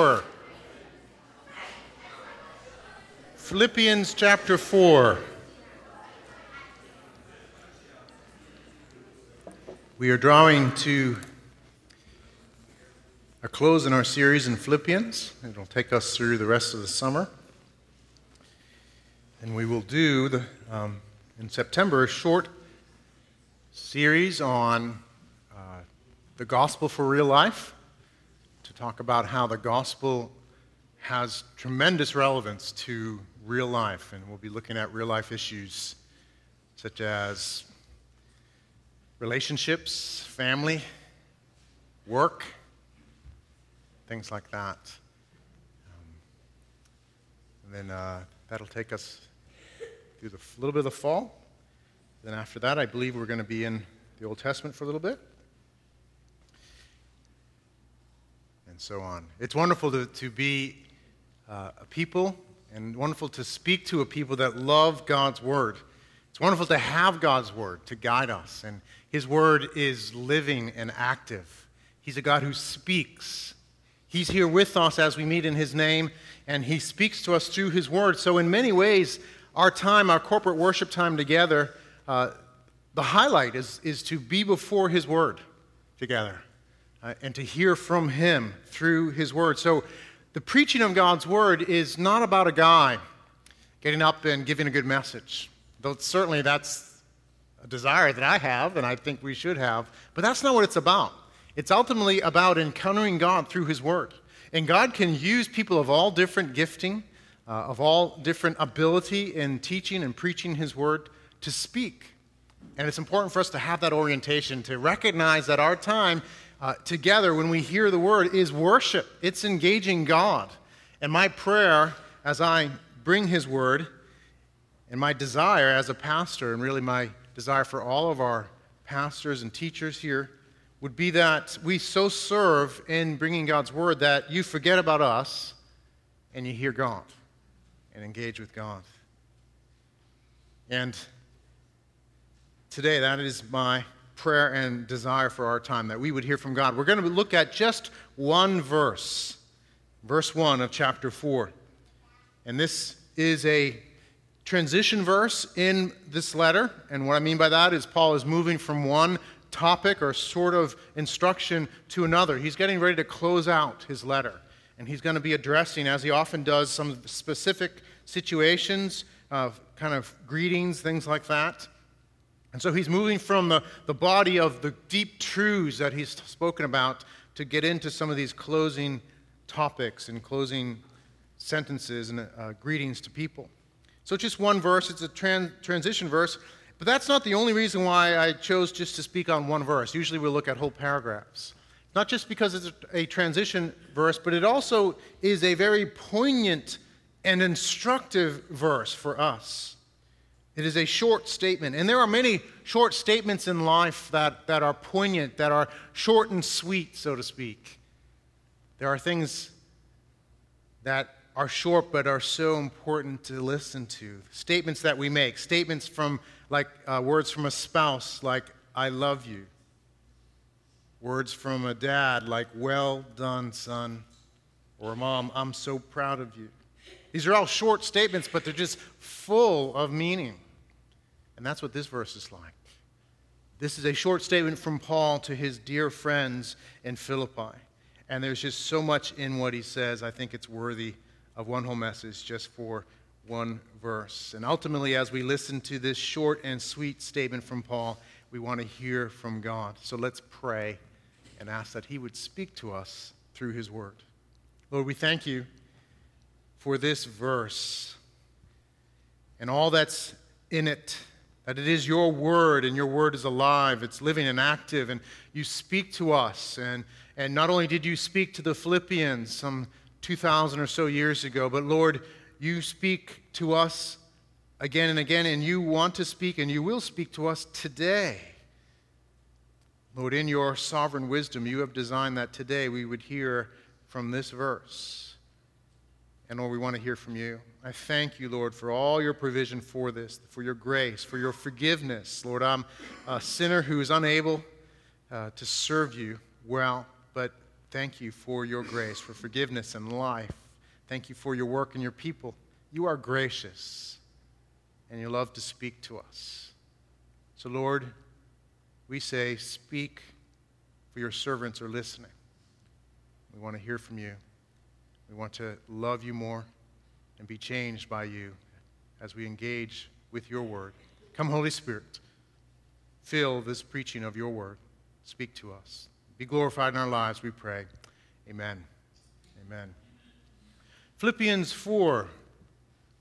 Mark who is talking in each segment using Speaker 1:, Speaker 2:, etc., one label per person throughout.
Speaker 1: 4. Philippians chapter 4. We are drawing to a close in our series in Philippians. It'll take us through the rest of the summer. And we will do, the, um, in September, a short series on uh, the gospel for real life talk about how the gospel has tremendous relevance to real life. And we'll be looking at real life issues such as relationships, family, work, things like that. Um, and then uh, that'll take us through a little bit of the fall. Then after that, I believe we're going to be in the Old Testament for a little bit. And so on. It's wonderful to, to be uh, a people and wonderful to speak to a people that love God's Word. It's wonderful to have God's Word to guide us. And His Word is living and active. He's a God who speaks. He's here with us as we meet in His name, and He speaks to us through His Word. So, in many ways, our time, our corporate worship time together, uh, the highlight is, is to be before His Word together uh, and to hear from Him through His Word. So, the preaching of God's Word is not about a guy getting up and giving a good message, though certainly that's a desire that I have and I think we should have, but that's not what it's about. It's ultimately about encountering God through His Word. And God can use people of all different gifting, uh, of all different ability in teaching and preaching His Word to speak. And it's important for us to have that orientation, to recognize that our time uh, together when we hear the word is worship. It's engaging God. And my prayer as I bring his word, and my desire as a pastor, and really my desire for all of our pastors and teachers here, would be that we so serve in bringing God's word that you forget about us and you hear God and engage with God. And today, that is my prayer and desire for our time, that we would hear from God. We're going to look at just one verse, verse 1 of chapter 4. And this is a transition verse in this letter. And what I mean by that is Paul is moving from one topic or sort of instruction to another. He's getting ready to close out his letter. And he's going to be addressing, as he often does, some specific situations, of kind of greetings, things like that. And so he's moving from the, the body of the deep truths that he's spoken about to get into some of these closing topics and closing sentences and uh, greetings to people. So just one verse, it's a tran- transition verse, but that's not the only reason why I chose just to speak on one verse. Usually we'll look at whole paragraphs. Not just because it's a transition verse, but it also is a very poignant and instructive verse for us. It is a short statement. And there are many short statements in life that, that are poignant, that are short and sweet, so to speak. There are things that are short but are so important to listen to. Statements that we make, statements from, like uh, words from a spouse, like, I love you. Words from a dad, like, well done, son. Or a mom, I'm so proud of you. These are all short statements, but they're just full of meaning. And that's what this verse is like. This is a short statement from Paul to his dear friends in Philippi. And there's just so much in what he says. I think it's worthy of one whole message just for one verse. And ultimately, as we listen to this short and sweet statement from Paul, we want to hear from God. So let's pray and ask that he would speak to us through his word. Lord, we thank you for this verse and all that's in it that it is your word and your word is alive, it's living and active, and you speak to us. And, and not only did you speak to the Philippians some 2,000 or so years ago, but Lord, you speak to us again and again, and you want to speak and you will speak to us today. Lord, in your sovereign wisdom, you have designed that today we would hear from this verse. And Lord, we want to hear from you. I thank you, Lord, for all your provision for this, for your grace, for your forgiveness. Lord, I'm a sinner who is unable uh, to serve you well, but Thank you for your grace, for forgiveness and life. Thank you for your work and your people. You are gracious, and you love to speak to us. So, Lord, we say, speak, for your servants are listening. We want to hear from you. We want to love you more and be changed by you as we engage with your word. Come, Holy Spirit, fill this preaching of your word. Speak to us. Be glorified in our lives, we pray. Amen. Amen. Philippians 4,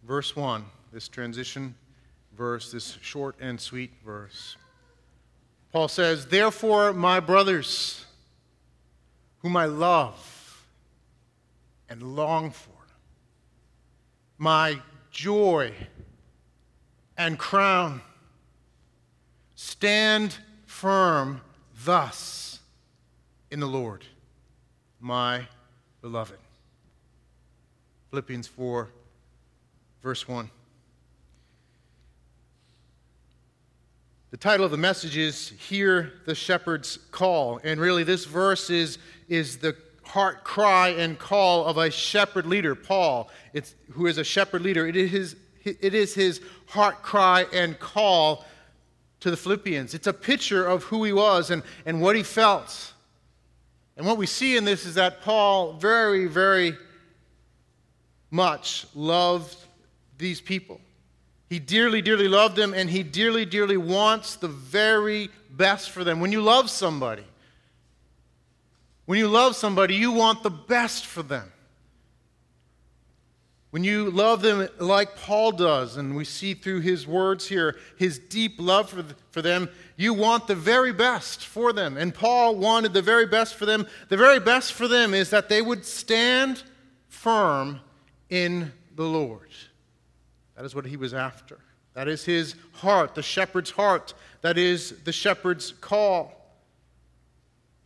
Speaker 1: verse 1, this transition verse, this short and sweet verse. Paul says, Therefore, my brothers, whom I love and long for, my joy and crown, stand firm thus in the Lord, my beloved. Philippians 4, verse 1. The title of the message is Hear the Shepherd's Call. And really, this verse is, is the heart cry and call of a shepherd leader, Paul, who is a shepherd leader. It is, his, it is his heart cry and call to the Philippians. It's a picture of who he was and, and what he felt. And what we see in this is that Paul very, very much loved these people. He dearly, dearly loved them, and he dearly, dearly wants the very best for them. When you love somebody, when you love somebody, you want the best for them. When you love them like Paul does, and we see through his words here his deep love for, for them, you want the very best for them. And Paul wanted the very best for them. The very best for them is that they would stand firm in the Lord. That is what he was after. That is his heart, the shepherd's heart. That is the shepherd's call.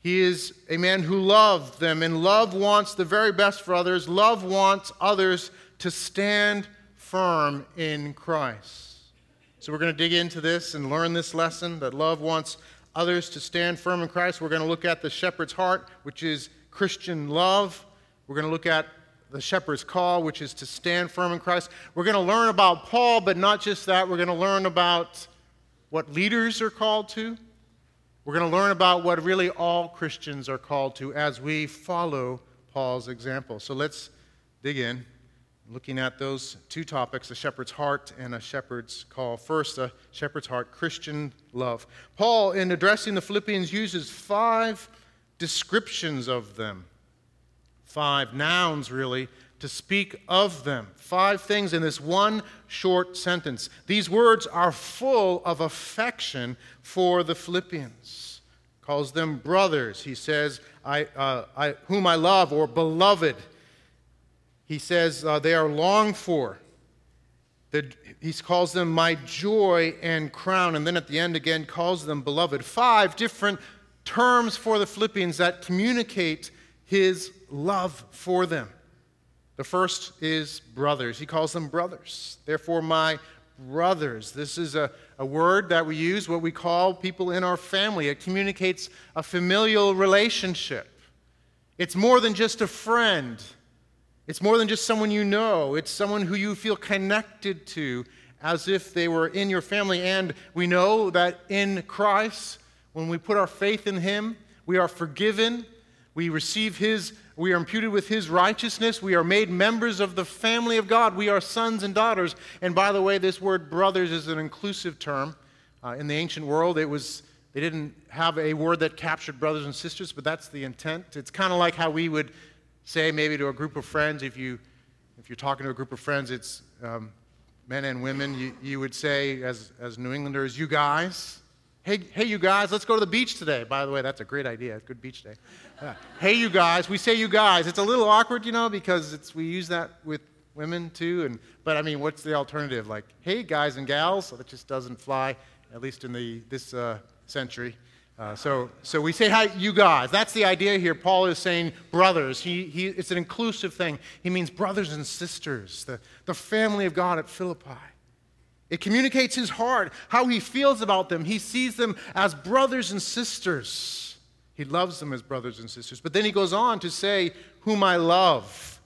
Speaker 1: He is a man who loved them, and love wants the very best for others. Love wants others to stand firm in Christ. So we're going to dig into this and learn this lesson that love wants others to stand firm in Christ. We're going to look at the shepherd's heart, which is Christian love. We're going to look at the shepherd's call, which is to stand firm in Christ. We're going to learn about Paul, but not just that. We're going to learn about what leaders are called to. We're going to learn about what really all Christians are called to as we follow Paul's example. So let's dig in looking at those two topics a shepherd's heart and a shepherd's call. First, a shepherd's heart, Christian love. Paul, in addressing the Philippians, uses five descriptions of them, five nouns really, to speak of them. Five things in this one short sentence. These words are full of affection for the Philippians. Calls them brothers. He says, I, uh, I, whom I love, or beloved he says uh, they are longed for. That he calls them my joy and crown. And then at the end again calls them beloved. Five different terms for the Philippians that communicate his love for them. The first is brothers. He calls them brothers. Therefore, my brothers. This is a, a word that we use, what we call people in our family. It communicates a familial relationship. It's more than just a friend. It's more than just someone you know, it's someone who you feel connected to as if they were in your family. And we know that in Christ, when we put our faith in Him, we are forgiven. We receive His, we are imputed with His righteousness. We are made members of the family of God. We are sons and daughters. And by the way, this word brothers is an inclusive term. Uh, in the ancient world, it was, they didn't have a word that captured brothers and sisters, but that's the intent. It's kind of like how we would say maybe to a group of friends, if, you, if you're talking to a group of friends, it's um, men and women, you, you would say, as, as New Englanders, you guys. Hey, hey, you guys, let's go to the beach today. By the way, that's a great idea. Good beach day. Hey, you guys. We say you guys. It's a little awkward, you know, because it's, we use that with women too. And, but I mean, what's the alternative? Like, hey, guys and gals. So that just doesn't fly, at least in the, this uh, century. Uh, so, so we say, hi, you guys. That's the idea here. Paul is saying brothers. He, he, it's an inclusive thing. He means brothers and sisters, the, the family of God at Philippi. It communicates his heart, how he feels about them. He sees them as brothers and sisters. He loves them as brothers and sisters. But then he goes on to say, Whom I love.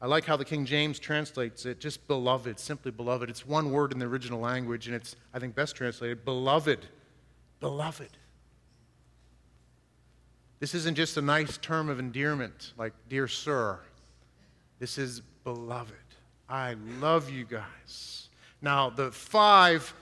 Speaker 1: I like how the King James translates it, just beloved, simply beloved. It's one word in the original language, and it's, I think, best translated beloved. Beloved. This isn't just a nice term of endearment, like dear sir. This is beloved. I love you guys. Now, the five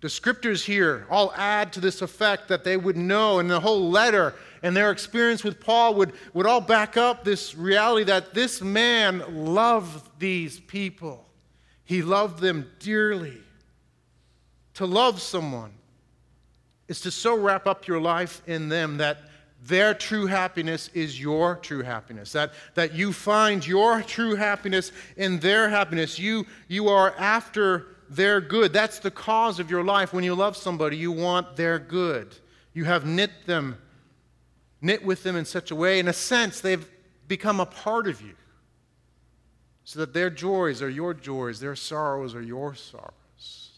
Speaker 1: descriptors here all add to this effect that they would know, and the whole letter and their experience with Paul would, would all back up this reality that this man loved these people. He loved them dearly. To love someone is to so wrap up your life in them that their true happiness is your true happiness. That, that you find your true happiness in their happiness. You, you are after their good. That's the cause of your life. When you love somebody, you want their good. You have knit them, knit with them in such a way, in a sense, they've become a part of you. So that their joys are your joys, their sorrows are your sorrows.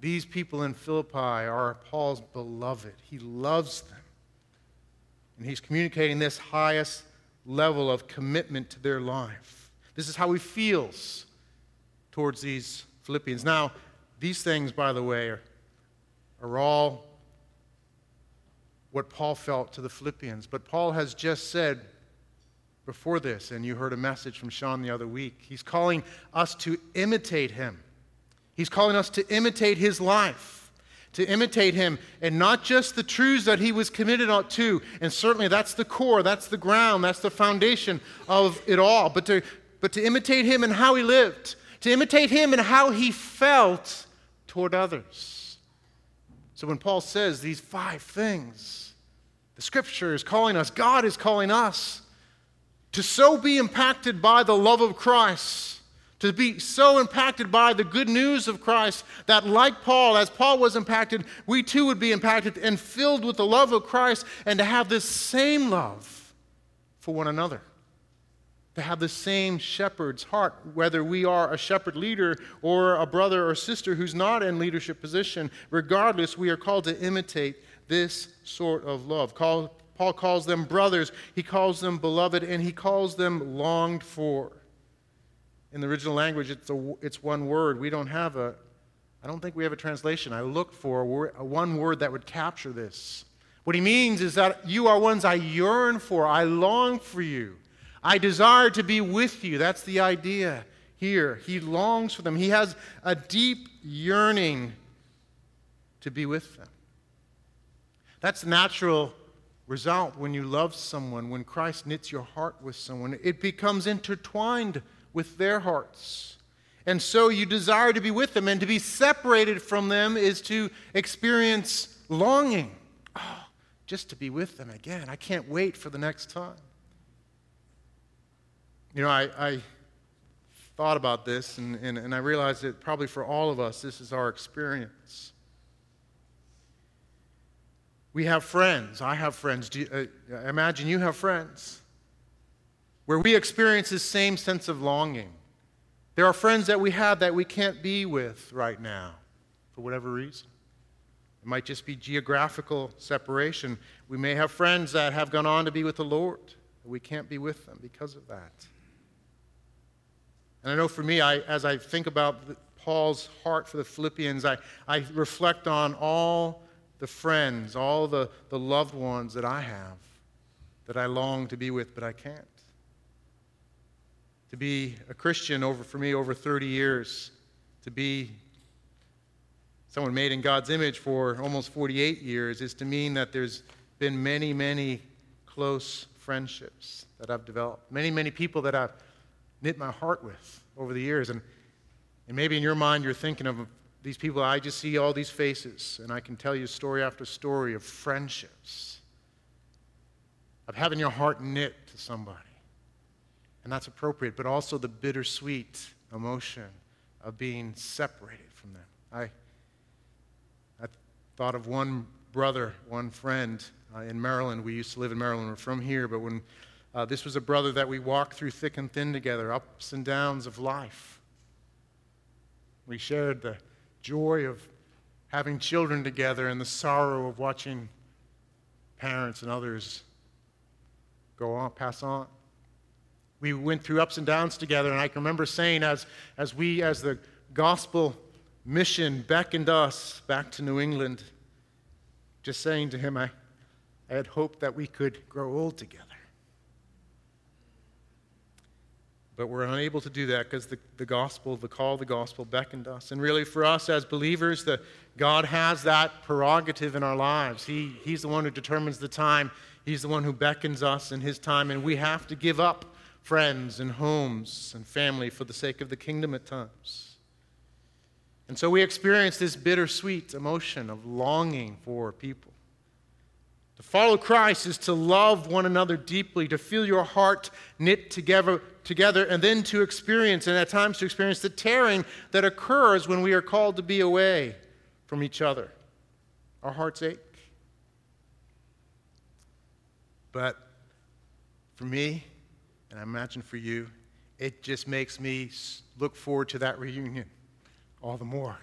Speaker 1: These people in Philippi are Paul's beloved. He loves them. And he's communicating this highest level of commitment to their life. This is how he feels towards these Philippians. Now, these things, by the way, are, are all what Paul felt to the Philippians. But Paul has just said before this, and you heard a message from Sean the other week, he's calling us to imitate him. He's calling us to imitate his life, to imitate him, and not just the truths that he was committed to. And certainly that's the core, that's the ground, that's the foundation of it all. But to, but to imitate him and how he lived, to imitate him and how he felt toward others. So when Paul says these five things, the scripture is calling us, God is calling us to so be impacted by the love of Christ, to be so impacted by the good news of Christ that, like Paul, as Paul was impacted, we too would be impacted and filled with the love of Christ and to have this same love for one another to have the same shepherd's heart, whether we are a shepherd leader or a brother or sister who's not in leadership position. Regardless, we are called to imitate this sort of love. Paul calls them brothers, he calls them beloved, and he calls them longed for. In the original language, it's, a, it's one word. We don't have a, I don't think we have a translation. I looked for a, a one word that would capture this. What he means is that you are ones I yearn for, I long for you. I desire to be with you. That's the idea here. He longs for them, he has a deep yearning to be with them. That's the natural result when you love someone, when Christ knits your heart with someone. It becomes intertwined with their hearts. And so you desire to be with them, and to be separated from them is to experience longing. Oh, just to be with them again. I can't wait for the next time. You know, I, I thought about this and, and, and I realized that probably for all of us, this is our experience. We have friends. I have friends. You, uh, imagine you have friends where we experience this same sense of longing. There are friends that we have that we can't be with right now for whatever reason. It might just be geographical separation. We may have friends that have gone on to be with the Lord. We can't be with them because of that. And I know for me, I, as I think about Paul's heart for the Philippians, I, I reflect on all the friends, all the, the loved ones that I have that I long to be with, but I can't. To be a Christian over for me over 30 years, to be someone made in God's image for almost 48 years, is to mean that there's been many, many close friendships that I've developed, many, many people that I've knit my heart with over the years. And, and maybe in your mind, you're thinking of these people, I just see all these faces, and I can tell you story after story of friendships, of having your heart knit to somebody. And that's appropriate, but also the bittersweet emotion of being separated from them. I, I thought of one brother, one friend uh, in Maryland. We used to live in Maryland. We're from here, but when uh, this was a brother that we walked through thick and thin together, ups and downs of life. We shared the joy of having children together and the sorrow of watching parents and others go on, pass on. We went through ups and downs together, and I can remember saying, as, as we, as the gospel mission beckoned us back to New England, just saying to him, I, I had hoped that we could grow old together. But we're unable to do that because the, the gospel, the call of the gospel beckoned us. And really, for us as believers, the, God has that prerogative in our lives. He, he's the one who determines the time, He's the one who beckons us in His time, and we have to give up friends and homes and family for the sake of the kingdom at times. And so we experience this bittersweet emotion of longing for people. To follow Christ is to love one another deeply, to feel your heart knit together, together, and then to experience, and at times to experience, the tearing that occurs when we are called to be away from each other. Our hearts ache. But for me, and I imagine for you, it just makes me look forward to that reunion all the more.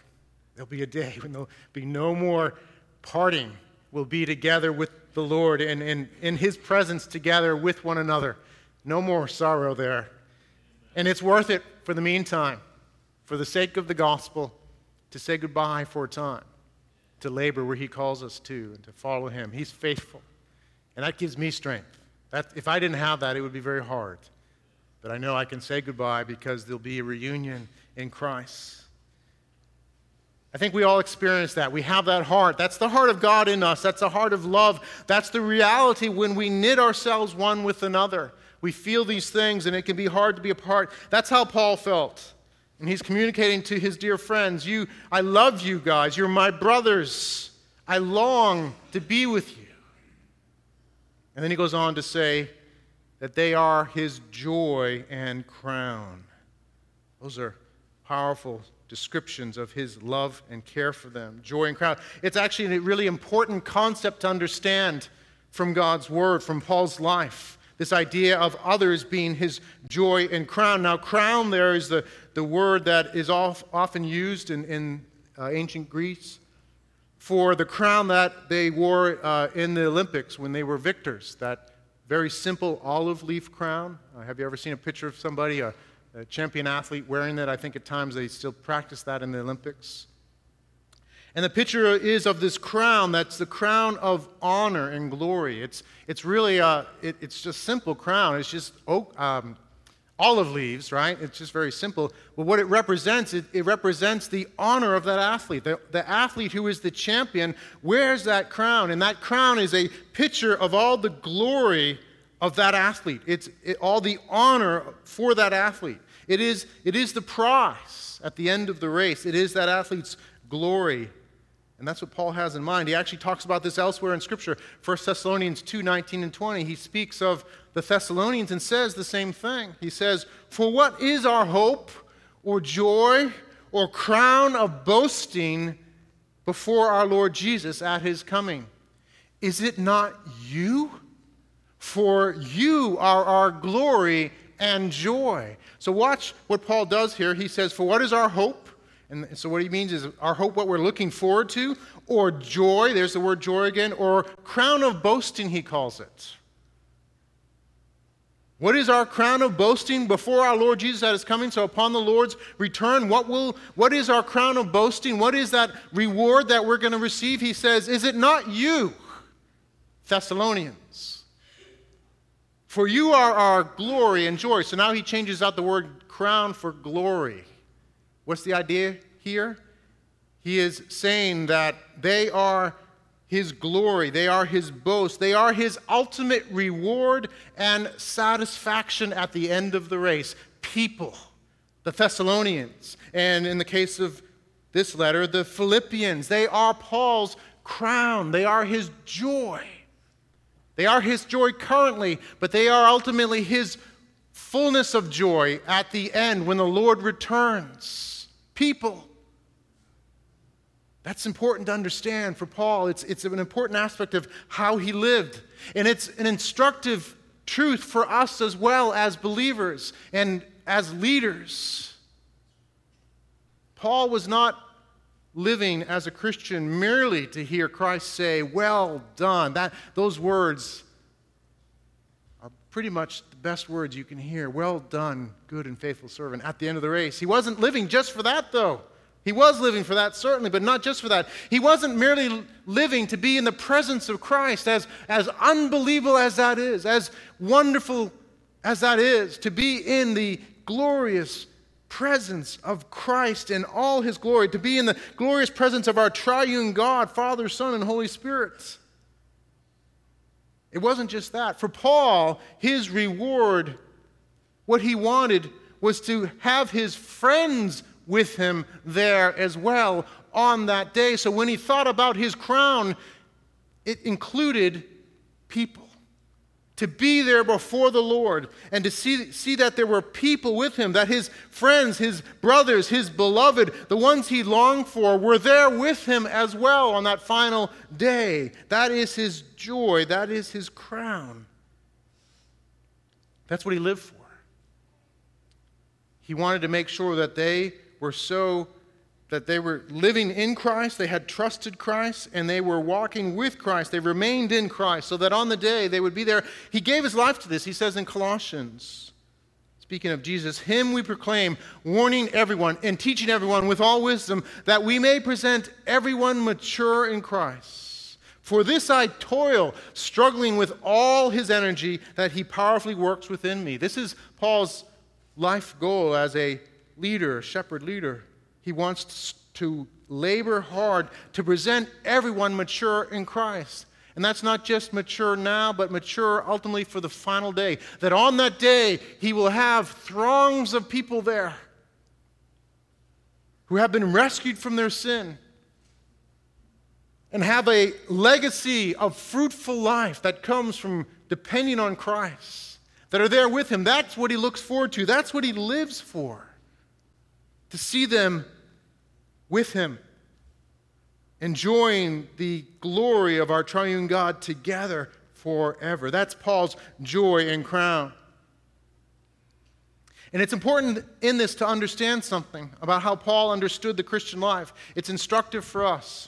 Speaker 1: There'll be a day when there'll be no more parting. We'll be together with the Lord and, in His presence together with one another. No more sorrow there. And it's worth it for the meantime, for the sake of the gospel, to say goodbye for a time, to labor where He calls us to, and to follow Him. He's faithful. And that gives me strength. That, if I didn't have that, it would be very hard. But I know I can say goodbye because there'll be a reunion in Christ. I think we all experience that. We have that heart. That's the heart of God in us. That's the heart of love. That's the reality when we knit ourselves one with another. We feel these things and it can be hard to be apart. That's how Paul felt. And he's communicating to his dear friends, you I love you guys. You're my brothers. I long to be with you. And then he goes on to say that they are his joy and crown. Those are powerful descriptions of his love and care for them. Joy and crown. It's actually a really important concept to understand from God's word, from Paul's life. This idea of others being his joy and crown. Now, crown there is the, the word that is off, often used in, in uh, ancient Greece for the crown that they wore uh, in the Olympics when they were victors. That very simple olive leaf crown. Uh, have you ever seen a picture of somebody, a, a champion athlete wearing that. I think at times they still practice that in the Olympics. And the picture is of this crown that's the crown of honor and glory. It's, it's really a, it, it's just simple crown. It's just oak, um, olive leaves, right? It's just very simple. But what it represents, it, it represents the honor of that athlete. The, the athlete who is the champion wears that crown, and that crown is a picture of all the glory of that athlete. It's it, all the honor for that athlete. It is, it is the prize at the end of the race. It is that athlete's glory. And that's what Paul has in mind. He actually talks about this elsewhere in Scripture. 1 Thessalonians 2 19 and 20. He speaks of the Thessalonians and says the same thing. He says, For what is our hope or joy or crown of boasting before our Lord Jesus at his coming? Is it not you? For you are our glory and joy. So, watch what Paul does here. He says, For what is our hope? And so, what he means is our hope, what we're looking forward to, or joy, there's the word joy again, or crown of boasting, he calls it. What is our crown of boasting before our Lord Jesus that is coming? So upon the Lord's return, what will what is our crown of boasting? What is that reward that we're going to receive? He says, "Is it not you, Thessalonians?" For you are our glory and joy. So now he changes out the word crown for glory. What's the idea here? He is saying that they are his glory, they are his boast, they are his ultimate reward and satisfaction at the end of the race. People, the Thessalonians, and in the case of this letter, the Philippians, they are Paul's crown, they are his joy. They are his joy currently, but they are ultimately his fullness of joy at the end when the Lord returns. People. That's important to understand for Paul. It's, it's an important aspect of how he lived. And it's an instructive truth for us as well as believers and as leaders. Paul was not living as a Christian merely to hear Christ say, Well done. That, those words pretty much the best words you can hear. Well done, good and faithful servant, at the end of the race. He wasn't living just for that, though. He was living for that, certainly, but not just for that. He wasn't merely living to be in the presence of Christ, as, as unbelievable as that is, as wonderful as that is, to be in the glorious presence of Christ in all his glory, to be in the glorious presence of our triune God, Father, Son, and Holy Spirit. It wasn't just that. For Paul, his reward, what he wanted was to have his friends with him there as well on that day. So when he thought about his crown, it included people. To be there before the Lord and to see, see that there were people with him, that his friends, his brothers, his beloved, the ones he longed for, were there with him as well on that final day. That is his joy, that is his crown. That's what he lived for. He wanted to make sure that they were so that they were living in Christ, they had trusted Christ, and they were walking with Christ. They remained in Christ so that on the day they would be there. He gave his life to this, he says in Colossians. Speaking of Jesus, Him we proclaim, warning everyone and teaching everyone with all wisdom, that we may present everyone mature in Christ. For this I toil, struggling with all His energy that He powerfully works within me. This is Paul's life goal as a leader, shepherd leader. He wants to labor hard to present everyone mature in Christ. And that's not just mature now, but mature ultimately for the final day. That on that day, he will have throngs of people there who have been rescued from their sin and have a legacy of fruitful life that comes from depending on Christ, that are there with him. That's what he looks forward to, that's what he lives for to see them with Him, enjoying the glory of our triune God together forever. That's Paul's joy and crown. And it's important in this to understand something about how Paul understood the Christian life. It's instructive for us.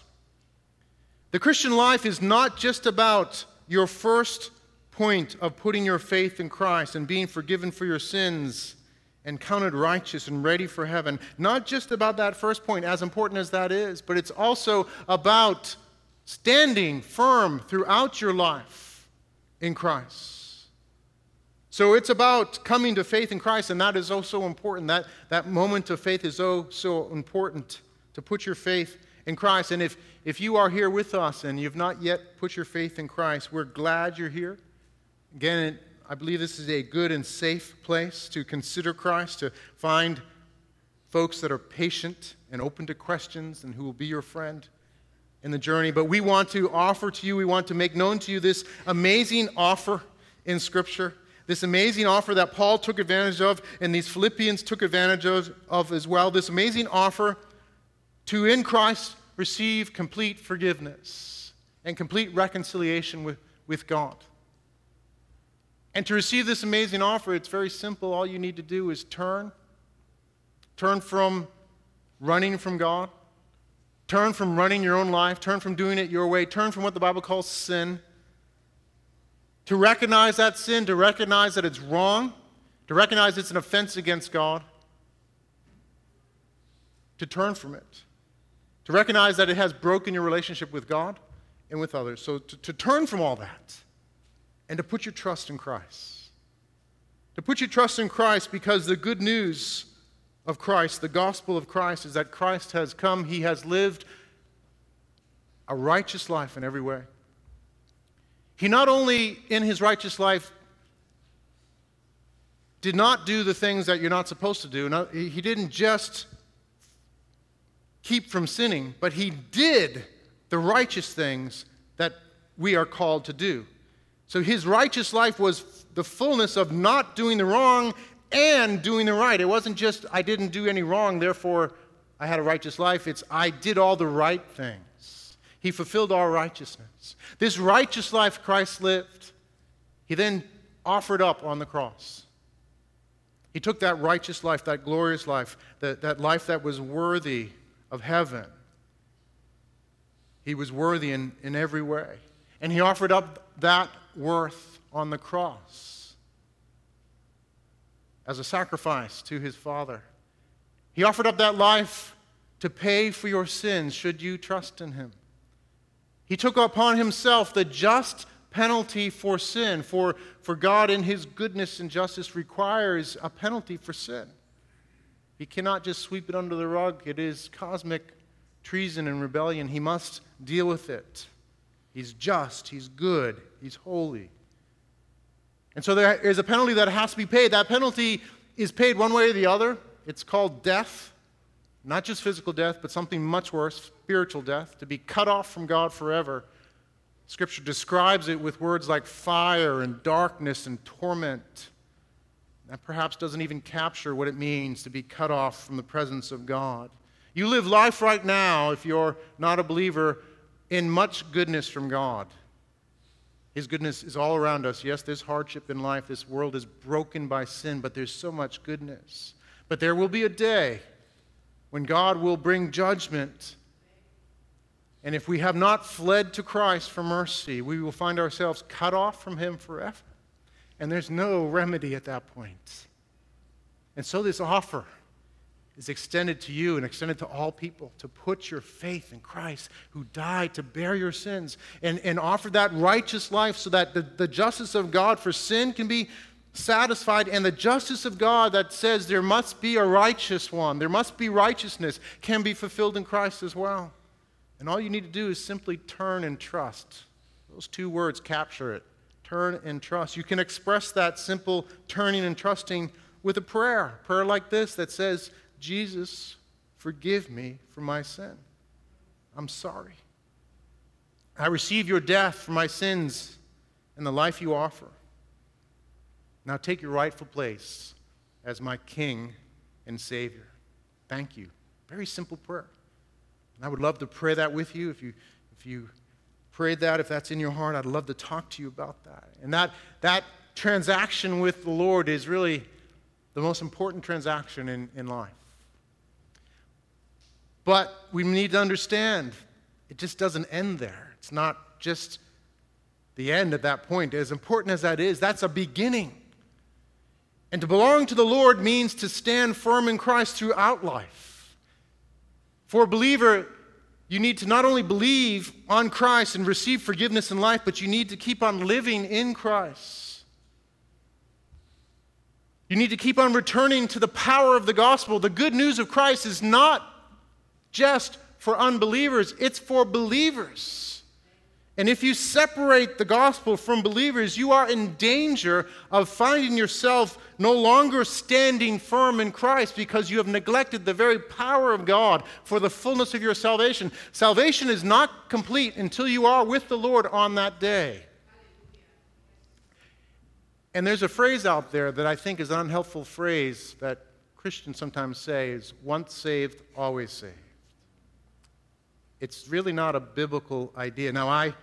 Speaker 1: The Christian life is not just about your first point of putting your faith in Christ and being forgiven for your sins and counted righteous and ready for heaven. Not just about that first point, as important as that is, but it's also about standing firm throughout your life in Christ. So it's about coming to faith in Christ, and that is oh so important. That, that moment of faith is oh so important to put your faith in Christ. And if, if you are here with us and you've not yet put your faith in Christ, we're glad you're here. Again, I believe this is a good and safe place to consider Christ, to find folks that are patient and open to questions and who will be your friend in the journey. But we want to offer to you, we want to make known to you this amazing offer in Scripture, this amazing offer that Paul took advantage of and these Philippians took advantage of, of as well. This amazing offer to, in Christ, receive complete forgiveness and complete reconciliation with, with God. And to receive this amazing offer, it's very simple. All you need to do is turn. Turn from running from God. Turn from running your own life. Turn from doing it your way. Turn from what the Bible calls sin. To recognize that sin, to recognize that it's wrong, to recognize it's an offense against God. To turn from it. To recognize that it has broken your relationship with God and with others. So to, to turn from all that and to put your trust in Christ. To put your trust in Christ because the good news of Christ, the gospel of Christ, is that Christ has come, he has lived a righteous life in every way. He not only, in his righteous life, did not do the things that you're not supposed to do. he didn't just keep from sinning, but he did the righteous things that we are called to do. So his righteous life was the fullness of not doing the wrong and doing the right. It wasn't just, I didn't do any wrong, therefore I had a righteous life. It's, I did all the right things. He fulfilled all righteousness. This righteous life Christ lived, he then offered up on the cross. He took that righteous life, that glorious life, that, that life that was worthy of heaven, He was worthy in, in every way. And he offered up that worth on the cross as a sacrifice to his Father. He offered up that life to pay for your sins should you trust in him. He took upon himself the just penalty for sin, for, for God in his goodness and justice requires a penalty for sin. He cannot just sweep it under the rug. It is cosmic treason and rebellion. He must deal with it. He's just, he's good, he's holy. And so there is a penalty that has to be paid. That penalty is paid one way or the other. It's called death, not just physical death, but something much worse, spiritual death, to be cut off from God forever. Scripture describes it with words like fire and darkness and torment. That perhaps doesn't even capture what it means to be cut off from the presence of God. You live life right now, if you're not a believer, in much goodness from God. His goodness is all around us. Yes, there's hardship in life. This world is broken by sin, but there's so much goodness. But there will be a day when God will bring judgment. And if we have not fled to Christ for mercy, we will find ourselves cut off from Him forever. And there's no remedy at that point. And so, this offer is extended to you and extended to all people to put your faith in Christ who died to bear your sins and, and offer that righteous life so that the, the justice of God for sin can be satisfied, and the justice of God that says there must be a righteous one, there must be righteousness, can be fulfilled in Christ as well. And all you need to do is simply turn and trust. Those two words capture it turn and trust. You can express that simple turning and trusting with a prayer, a prayer like this that says, Jesus, forgive me for my sin. I'm sorry. I receive your death for my sins and the life you offer. Now take your rightful place as my King and Savior. Thank you. Very simple prayer. And I would love to pray that with you. If you, if you prayed that, if that's in your heart, I'd love to talk to you about that. And that, that transaction with the Lord is really the most important transaction in, in life. But we need to understand it just doesn't end there. It's not just the end at that point. As important as that is, that's a beginning. And to belong to the Lord means to stand firm in Christ throughout life. For a believer, you need to not only believe on Christ and receive forgiveness in life, but you need to keep on living in Christ. You need to keep on returning to the power of the gospel. The good news of Christ is not just for unbelievers, it's for believers. And if you separate the gospel from believers, you are in danger of finding yourself no longer standing firm in Christ because you have neglected the very power of God for the fullness of your salvation. Salvation is not complete until you are with the Lord on that day. And there's a phrase out there that I think is an unhelpful phrase that Christians sometimes say is once saved, always saved. It's really not a biblical idea. Now, I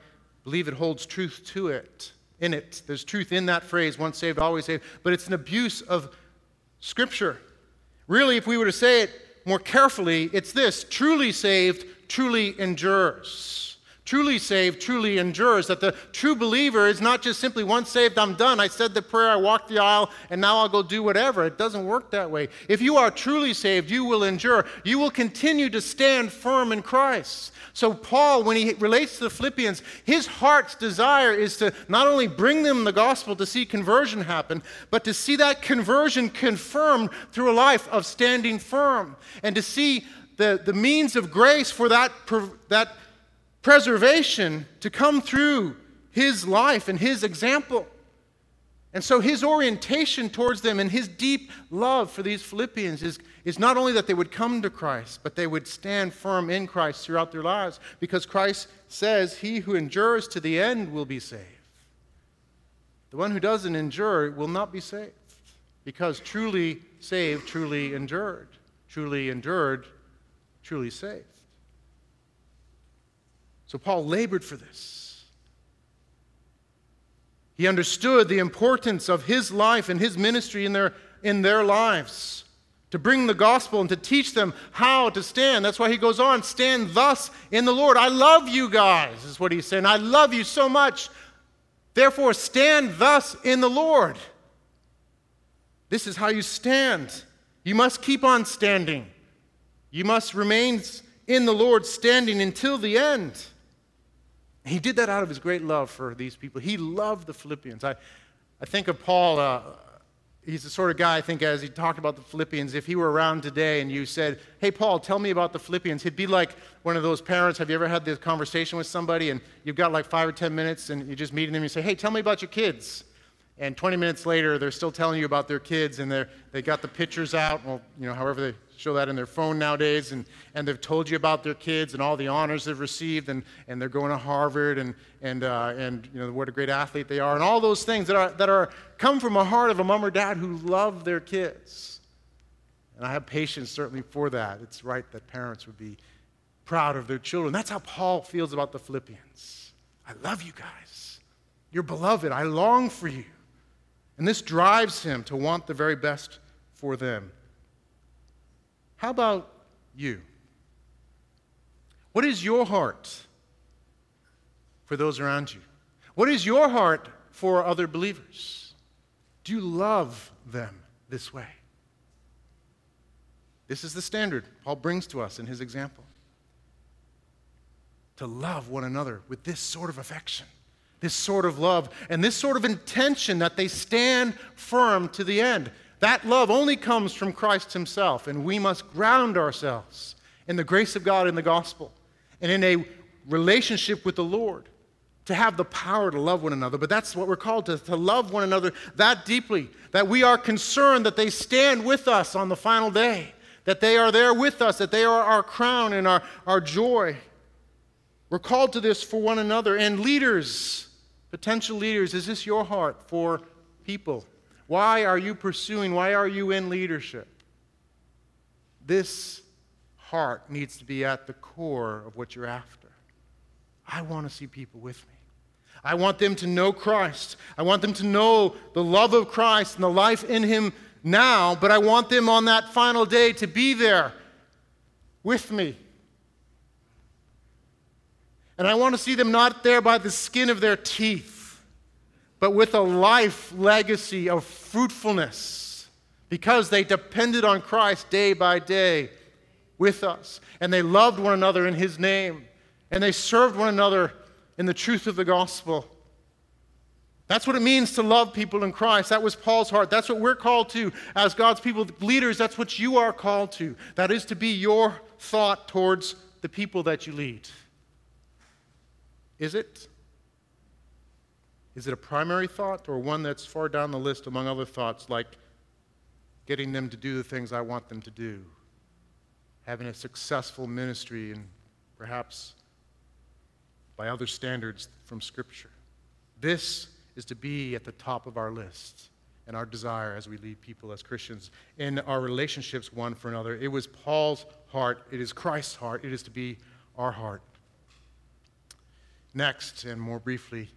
Speaker 1: believe it holds truth to it, in it. There's truth in that phrase, once saved, always saved, but it's an abuse of Scripture. Really, if we were to say it more carefully, it's this truly saved, truly endures. Truly saved, truly endures. That the true believer is not just simply once saved, I'm done. I said the prayer, I walked the aisle, and now I'll go do whatever. It doesn't work that way. If you are truly saved, you will endure. You will continue to stand firm in Christ. So, Paul, when he relates to the Philippians, his heart's desire is to not only bring them the gospel to see conversion happen, but to see that conversion confirmed through a life of standing firm and to see the, the means of grace for that, that preservation to come through his life and his example. And so his orientation towards them and his deep love for these Philippians is, is not only that they would come to Christ, but they would stand firm in Christ throughout their lives because Christ says, He who endures to the end will be saved. The one who doesn't endure will not be saved because truly saved, truly endured. Truly endured, truly saved. So Paul labored for this. He understood the importance of his life and his ministry in their, in their lives to bring the gospel and to teach them how to stand. That's why he goes on, stand thus in the Lord. I love you guys, is what he's saying. I love you so much. Therefore, stand thus in the Lord. This is how you stand. You must keep on standing. You must remain in the Lord, standing until the end. He did that out of his great love for these people. He loved the Philippians. I, I think of Paul. Uh, he's the sort of guy, I think, as he talked about the Philippians, if he were around today and you said, Hey, Paul, tell me about the Philippians, he'd be like one of those parents. Have you ever had this conversation with somebody and you've got like five or 10 minutes and you're just meeting them and you say, Hey, tell me about your kids? And 20 minutes later, they're still telling you about their kids and they're, they got the pictures out, well, you know, however they show that in their phone nowadays, and, and they've told you about their kids and all the honors they've received, and, and they're going to Harvard, and, and, uh, and you know, what a great athlete they are, and all those things that, are, that are, come from a heart of a mom or dad who love their kids. And I have patience certainly for that. It's right that parents would be proud of their children. That's how Paul feels about the Philippians. I love you guys. You're beloved. I long for you. And this drives him to want the very best for them. How about you? What is your heart for those around you? What is your heart for other believers? Do you love them this way? This is the standard Paul brings to us in his example. To love one another with this sort of affection this sort of love and this sort of intention that they stand firm to the end. That love only comes from Christ Himself, and we must ground ourselves in the grace of God in the gospel and in a relationship with the Lord to have the power to love one another. But that's what we're called to, to love one another that deeply, that we are concerned that they stand with us on the final day, that they are there with us, that they are our crown and our, our joy. We're called to this for one another. And leaders, Potential leaders, is this your heart for people? Why are you pursuing? Why are you in leadership? This heart needs to be at the core of what you're after. I want to see people with me. I want them to know Christ. I want them to know the love of Christ and the life in Him now, but I want them on that final day to be there with me and I want to see them not there by the skin of their teeth, but with a life legacy of fruitfulness because they depended on Christ day by day with us. And they loved one another in His name. And they served one another in the truth of the gospel. That's what it means to love people in Christ. That was Paul's heart. That's what we're called to as God's people, leaders. That's what you are called to. That is to be your thought towards the people that you lead. Is it? Is it a primary thought or one that's far down the list among other thoughts, like getting them to do the things I want them to do, having a successful ministry, and perhaps by other standards from Scripture? This is to be at the top of our list and our desire as we lead people as Christians in our relationships one for another. It was Paul's heart, it is Christ's heart, it is to be our heart. Next, and more briefly,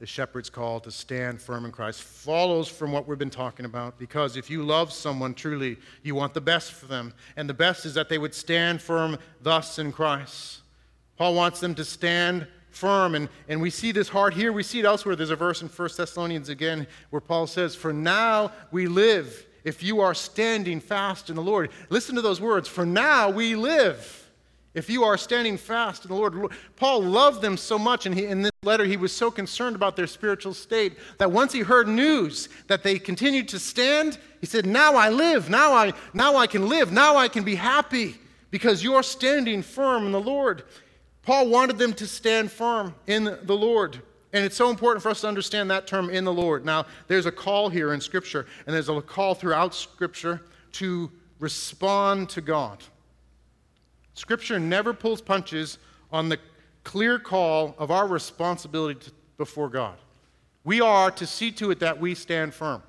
Speaker 1: the shepherd's call to stand firm in Christ follows from what we've been talking about because if you love someone truly, you want the best for them. And the best is that they would stand firm thus in Christ. Paul wants them to stand firm. And, and we see this heart here. We see it elsewhere. There's a verse in 1 Thessalonians again where Paul says, For now we live if you are standing fast in the Lord. Listen to those words. For now we live if you are standing fast in the Lord, Paul loved them so much, and he, in this letter, he was so concerned about their spiritual state that once he heard news that they continued to stand, he said, Now I live, now I, now I can live, now I can be happy because you're standing firm in the Lord. Paul wanted them to stand firm in the Lord. And it's so important for us to understand that term in the Lord. Now, there's a call here in Scripture, and there's a call throughout Scripture to respond to God. Scripture never pulls punches on the clear call of our responsibility to, before God. We are to see to it that we stand firm.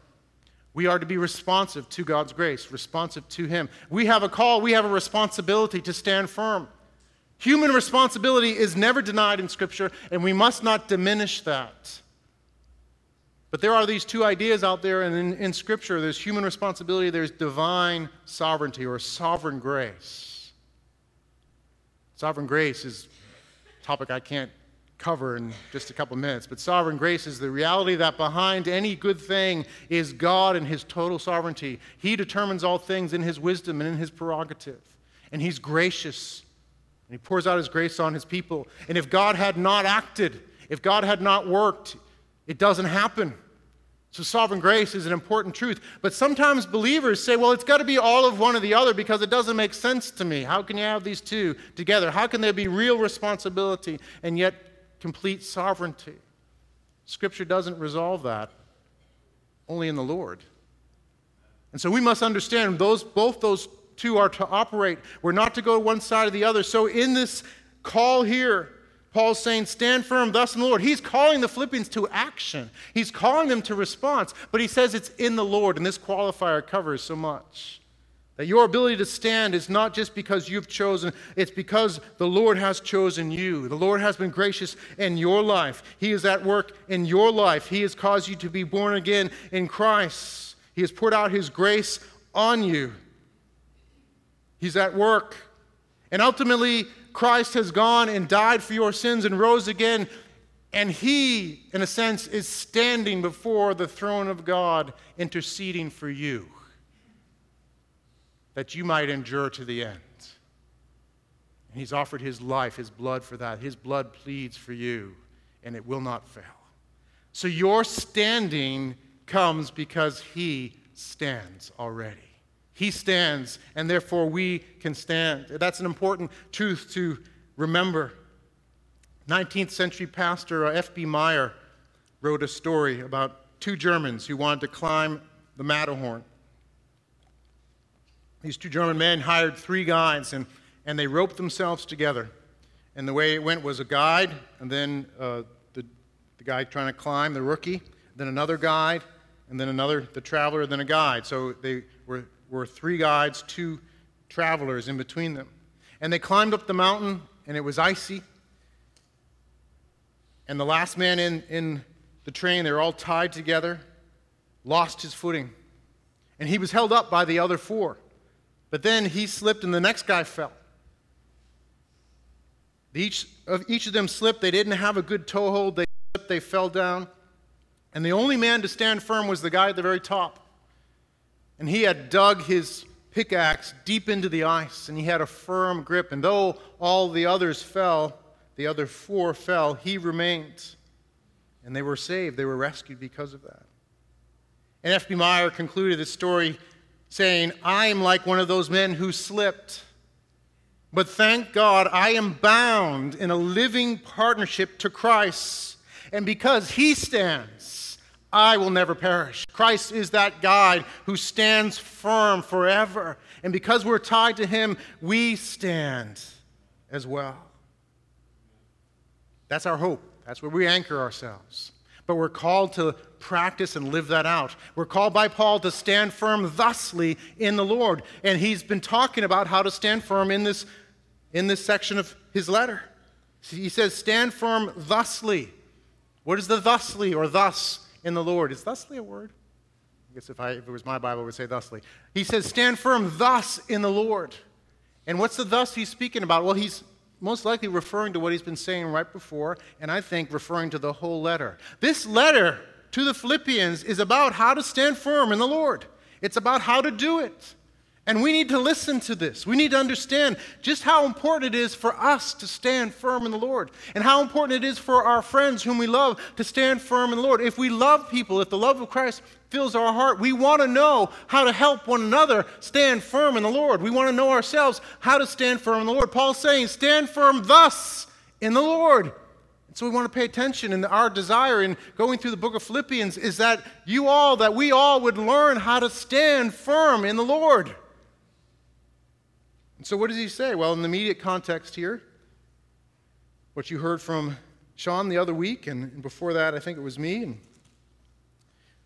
Speaker 1: We are to be responsive to God's grace, responsive to Him. We have a call, we have a responsibility to stand firm. Human responsibility is never denied in Scripture, and we must not diminish that. But there are these two ideas out there, and in, in Scripture, there's human responsibility, there's divine sovereignty or sovereign grace. Sovereign grace is a topic I can't cover in just a couple minutes, but sovereign grace is the reality that behind any good thing is God and His total sovereignty. He determines all things in His wisdom and in His prerogative, and He's gracious, and He pours out His grace on His people. And if God had not acted, if God had not worked, it doesn't happen. So, sovereign grace is an important truth. But sometimes believers say, well, it's got to be all of one or the other because it doesn't make sense to me. How can you have these two together? How can there be real responsibility and yet complete sovereignty? Scripture doesn't resolve that, only in the Lord. And so we must understand those, both those two are to operate. We're not to go one side or the other. So, in this call here, Paul's saying, Stand firm, thus in the Lord. He's calling the Philippians to action, he's calling them to response, but he says it's in the Lord, and this qualifier covers so much. That your ability to stand is not just because you've chosen, it's because the Lord has chosen you. The Lord has been gracious in your life. He is at work in your life. He has caused you to be born again in Christ. He has poured out His grace on you. He's at work. And ultimately, Christ has gone and died for your sins and rose again. And he, in a sense, is standing before the throne of God, interceding for you, that you might endure to the end. And he's offered his life, his blood for that. His blood pleads for you, and it will not fail. So your standing comes because he stands already. He stands, and therefore we can stand. That's an important truth to remember. 19th century pastor uh, F.B. Meyer wrote a story about two Germans who wanted to climb the Matterhorn. These two German men hired three guides and, and they roped themselves together. And the way it went was a guide, and then uh, the, the guy trying to climb, the rookie, then another guide, and then another, the traveler, then a guide. So they were were three guides, two travelers in between them. And they climbed up the mountain, and it was icy. And the last man in, in the train, they were all tied together, lost his footing. And he was held up by the other four. But then he slipped, and the next guy fell. Each of, each of them slipped. They didn't have a good toehold. They slipped, they fell down. And the only man to stand firm was the guy at the very top and he had dug his pickaxe deep into the ice, and he had a firm grip. And though all the others fell, the other four fell, he remained. And they were saved. They were rescued because of that. And F.B. Meyer concluded the story saying, I am like one of those men who slipped. But thank God I am bound in a living partnership to Christ. And because he stands, I will never perish. Christ is that guide who stands firm forever. And because we're tied to him, we stand as well. That's our hope. That's where we anchor ourselves. But we're called to practice and live that out. We're called by Paul to stand firm thusly in the Lord. And he's been talking about how to stand firm in this, in this section of his letter. He says, Stand firm thusly. What is the thusly or thus? In the Lord. Is thusly a word? I guess if, I, if it was my Bible, I would say thusly. He says, Stand firm thus in the Lord. And what's the thus he's speaking about? Well, he's most likely referring to what he's been saying right before, and I think referring to the whole letter. This letter to the Philippians is about how to stand firm in the Lord, it's about how to do it. And we need to listen to this. We need to understand just how important it is for us to stand firm in the Lord and how important it is for our friends whom we love to stand firm in the Lord. If we love people, if the love of Christ fills our heart, we want to know how to help one another stand firm in the Lord. We want to know ourselves how to stand firm in the Lord. Paul's saying, stand firm thus in the Lord. So we want to pay attention, and our desire in going through the book of Philippians is that you all, that we all would learn how to stand firm in the Lord. So, what does he say? Well, in the immediate context here, what you heard from Sean the other week, and, before that, I think it was me, and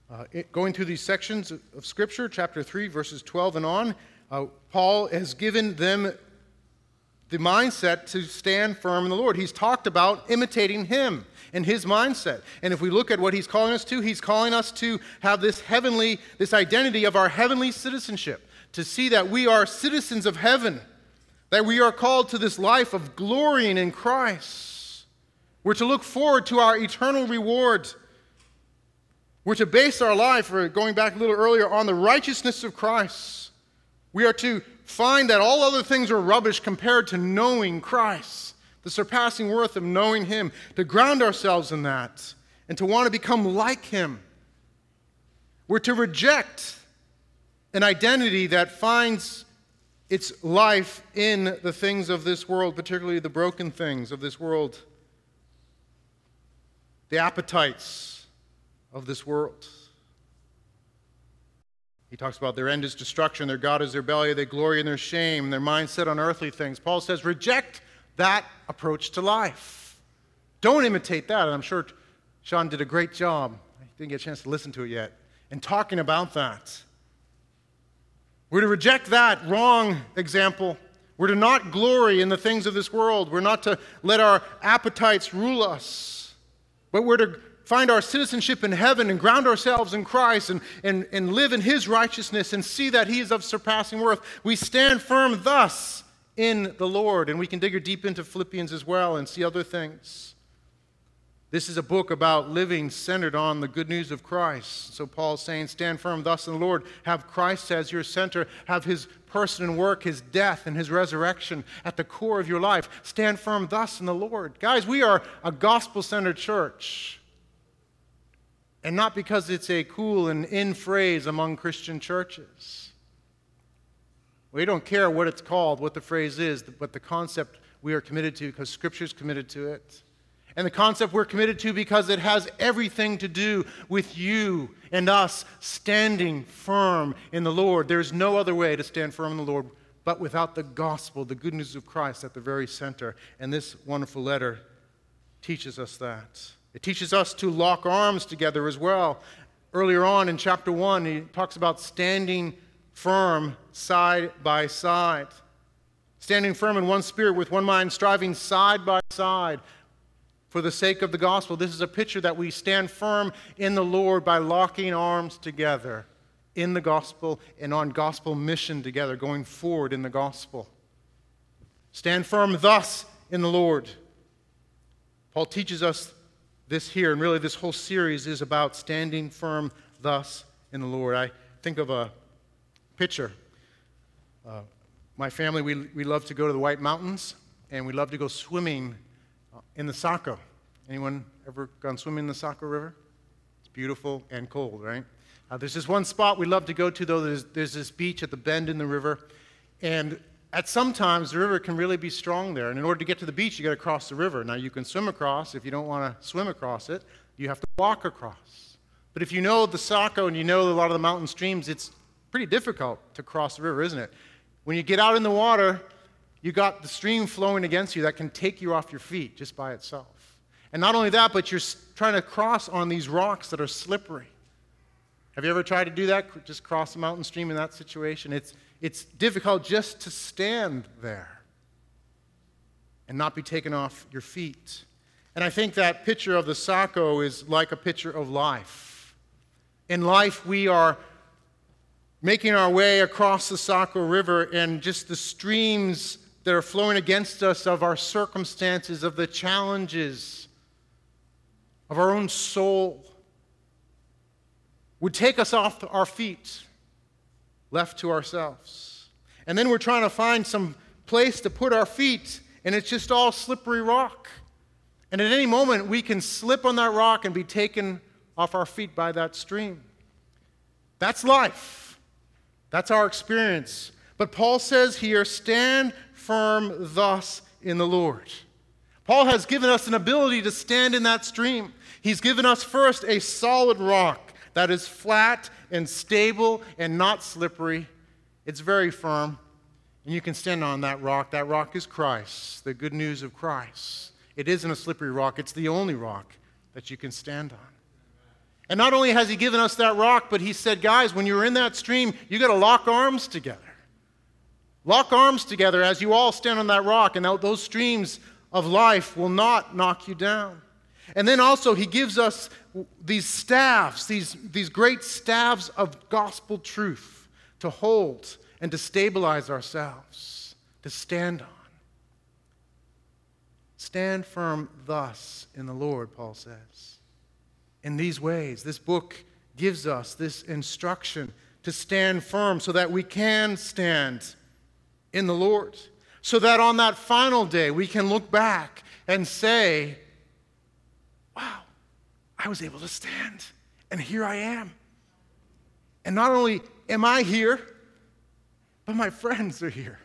Speaker 1: uh, it, going through these sections of, of, Scripture, chapter 3, verses 12 and on, uh, Paul has given them the mindset to stand firm in the Lord. He's talked about imitating Him and His mindset. And if we look at what He's calling us to, He's calling us to have this heavenly, this identity of our heavenly citizenship, to see that we are citizens of heaven, that we are called to this life of glorying in Christ. We're to look forward to our eternal reward. We're to base our life, going back a little earlier, on the righteousness of Christ. We are to find that all other things are rubbish compared to knowing Christ, the surpassing worth of knowing Him, to ground ourselves in that, and to want to become like Him. We're to reject an identity that finds its life in the things of this world, particularly the broken things of this world, the appetites of this world. He talks about their end is destruction, their God is their belly, they glory in their shame, their mind set on earthly things. Paul says, reject that approach to life. Don't imitate that. And I'm sure Sean did a great job. I didn't get a chance to listen to it yet. And talking about that. We're to reject that wrong example. We're to not glory in the things of this world. We're not to let our appetites rule us. But we're to find our citizenship in heaven and ground ourselves in Christ and, and, and live in His righteousness and see that He is of surpassing worth. We stand firm thus in the Lord. And we can dig deep into Philippians as well and see other things. This is a book about living centered on the good news of Christ. So Paul's saying, Stand firm thus in the Lord. Have Christ as your center. Have his person and work, his death and his resurrection at the core of your life. Stand firm thus in the Lord. Guys, we are a gospel centered church and not because it's a cool and in phrase among Christian churches. We don't care what it's called, what the phrase is, but the concept we are committed to because Scripture is committed to it. And the concept we're committed to because it has everything to do with you and us standing firm in the Lord. There's no other way to stand firm in the Lord but without the gospel, the good news of Christ at the very center. And this wonderful letter teaches us that. It teaches us to lock arms together as well. Earlier on in chapter 1, he talks about standing firm side by side. Standing firm in one spirit with one mind, striving side by side for the sake of the gospel. This is a picture that we stand firm in the Lord by locking arms together in the gospel and on gospel mission together, going forward in the gospel. Stand firm thus in the Lord. Paul teaches us this here, and really this whole series is about standing firm thus in the Lord. I think of a picture. Uh, my family, we, we love to go to the White Mountains, and we love to go swimming in the Saco. Anyone ever gone swimming in the Saco River? It's beautiful and cold, right? Uh, there's this one spot we love to go to, though. There's, there's this beach at the bend in the river, and at some times the river can really be strong there. And in order to get to the beach, you got to cross the river. Now, you can swim across. If you don't want to swim across it, you have to walk across. But if you know the Saco and you know a lot of the mountain streams, it's pretty difficult to cross the river, isn't it? When you get out in the water, you got the stream flowing against you that can take you off your feet just by itself. And not only that, but you're trying to cross on these rocks that are slippery. Have you ever tried to do that? Just cross a mountain stream in that situation? It's, it's difficult just to stand there and not be taken off your feet. And I think that picture of the Saco is like a picture of life. In life, we are making our way across the Saco River, and just the streams that are flowing against us of our circumstances, of the challenges of our own soul, would take us off our feet left to ourselves. And then we're trying to find some place to put our feet, and it's just all slippery rock. And at any moment, we can slip on that rock and be taken off our feet by that stream. That's life. That's our experience. But Paul says here, stand firm thus in the Lord. Paul has given us an ability to stand in that stream. He's given us first a solid rock that is flat and stable and not slippery. It's very firm. And you can stand on that rock. That rock is Christ, the good news of Christ. It isn't a slippery rock, it's the only rock that you can stand on. And not only has He given us that rock, but He said, guys, when you're in that stream, you got to lock arms together. Lock arms together as you all stand on that rock, and those streams of life will not knock you down. And then also, he gives us these staffs, these, these great staffs of gospel truth to hold and to stabilize ourselves, to stand on. Stand firm thus in the Lord, Paul says. In these ways, this book gives us this instruction to stand firm so that we can stand in the Lord. So that on that final day, we can look back and say, wow, I was able to stand, and here I am. And not only am I here, but my friends are here.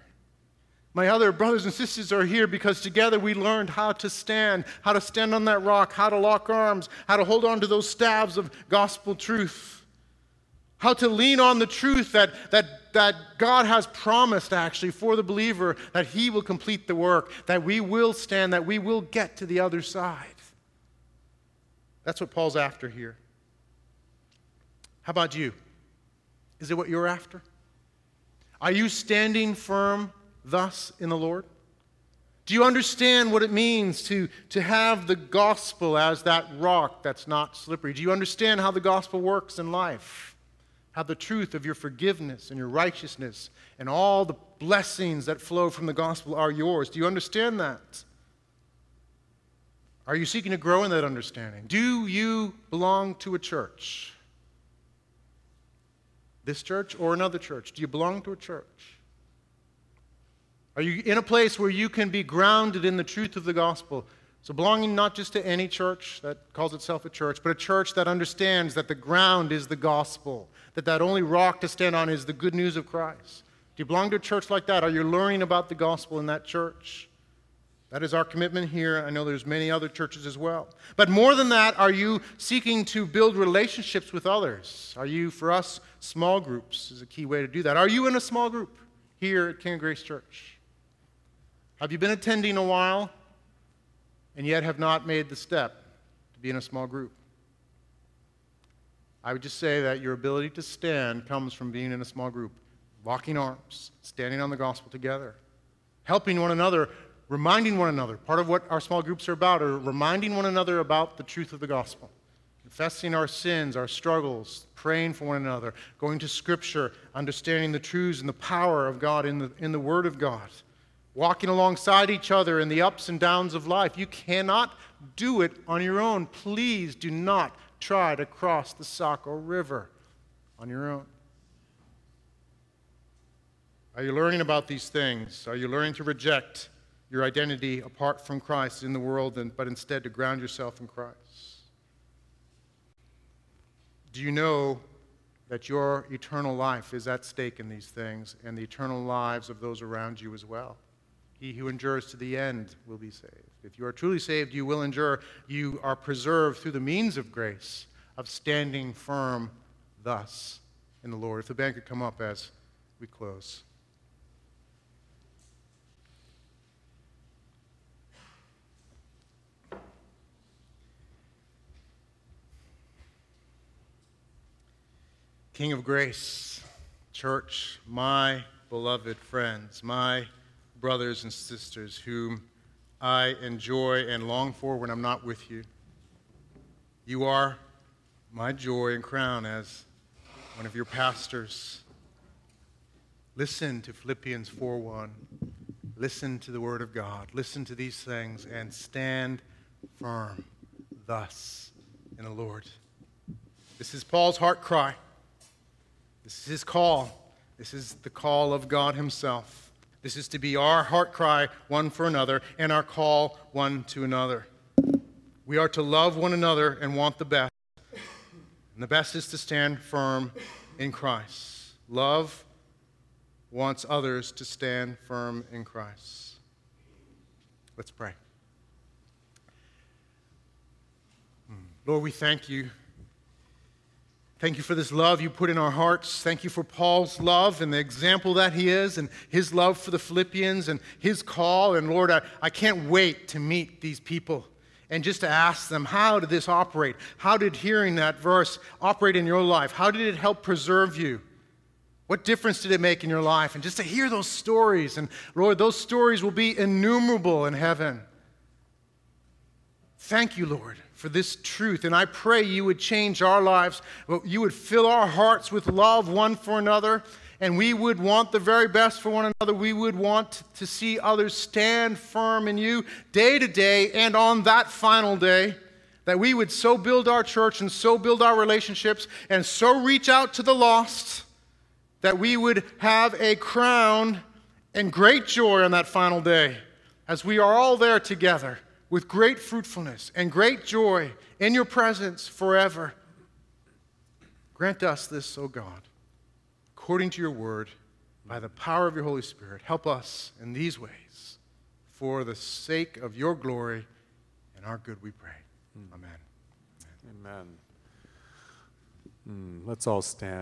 Speaker 1: My other brothers and sisters are here because together we learned how to stand, how to stand on that rock, how to lock arms, how to hold on to those staves of gospel truth, how to lean on the truth that, that, that God has promised actually for the believer that He will complete the work, that we will stand, that we will get to the other side. That's what Paul's after here. How about you? Is it what you're after? Are you standing firm thus in the Lord? Do you understand what it means to, to have the gospel as that rock that's not slippery? Do you understand how the gospel works in life? How the truth of your forgiveness and your righteousness and all the blessings that flow from the gospel are yours? Do you understand that? Are you seeking to grow in that understanding? Do you belong to a church? This church or another church? Do you belong to a church? Are you in a place where you can be grounded in the truth of the gospel? So, belonging not just to any church that calls itself a church, but a church that understands that the ground is the gospel, that that only rock to stand on is the good news of Christ. Do you belong to a church like that? Are you learning about the gospel in that church? That is our commitment here. I know there's many other churches as well. But more than that, are you seeking to build relationships with others? Are you, for us, small groups is a key way to do that. Are you in a small group here at King of Grace Church? Have you been attending a while and yet have not made the step to be in a small group? I would just say that your ability to stand comes from being in a small group, locking arms, standing on the gospel together, helping one another, reminding one another. Part of what our small groups are about are reminding one another about the truth of the gospel, confessing our sins, our struggles, praying for one another, going to Scripture, understanding the truths and the power of God in the, in the Word of God walking alongside each other in the ups and downs of life. You cannot do it on your own. Please do not try to cross the Saco River on your own. Are you learning about these things? Are you learning to reject your identity apart from Christ in the world, and, but instead to ground yourself in Christ? Do you know that your eternal life is at stake in these things and the eternal lives of those around you as well? He who endures to the end will be saved. If you are truly saved, you will endure. You are preserved through the means of grace, of standing firm thus in the Lord. If the band could come up as we close. King of grace, church, my beloved friends, my brothers and sisters whom I enjoy and long for when I'm not with you. You are my joy and crown as one of your pastors. Listen to Philippians 4:1. Listen to the word of God. Listen to these things and stand firm thus in the Lord. This is Paul's heart cry. This is his call. This is the call of God himself. This is to be our heart cry one for another and our call one to another. We are to love one another and want the best. And the best is to stand firm in Christ. Love wants others to stand firm in Christ. Let's pray. Hmm. Lord, we thank you Thank you for this love you put in our hearts. Thank you for Paul's love and the example that he is, and his love for the Philippians and his call. And Lord, I, I can't wait to meet these people and just to ask them, how did this operate? How did hearing that verse operate in your life? How did it help preserve you? What difference did it make in your life? And just to hear those stories, and Lord, those stories will be innumerable in heaven. Thank you, Lord, for this truth. And I pray you would change our lives, you would fill our hearts with love one for another, and we would want the very best for one another. We would want to see others stand firm in you day to day and on that final day. That we would so build our church and so build our relationships and so reach out to the lost that we would have a crown and great joy on that final day as we are all there together with great fruitfulness and great joy in your presence forever. Grant us this, O God, according to your word, by the power of your Holy Spirit. Help us in these ways for the sake of your glory and our good, we pray. Amen.
Speaker 2: Amen. Mm, let's all stand.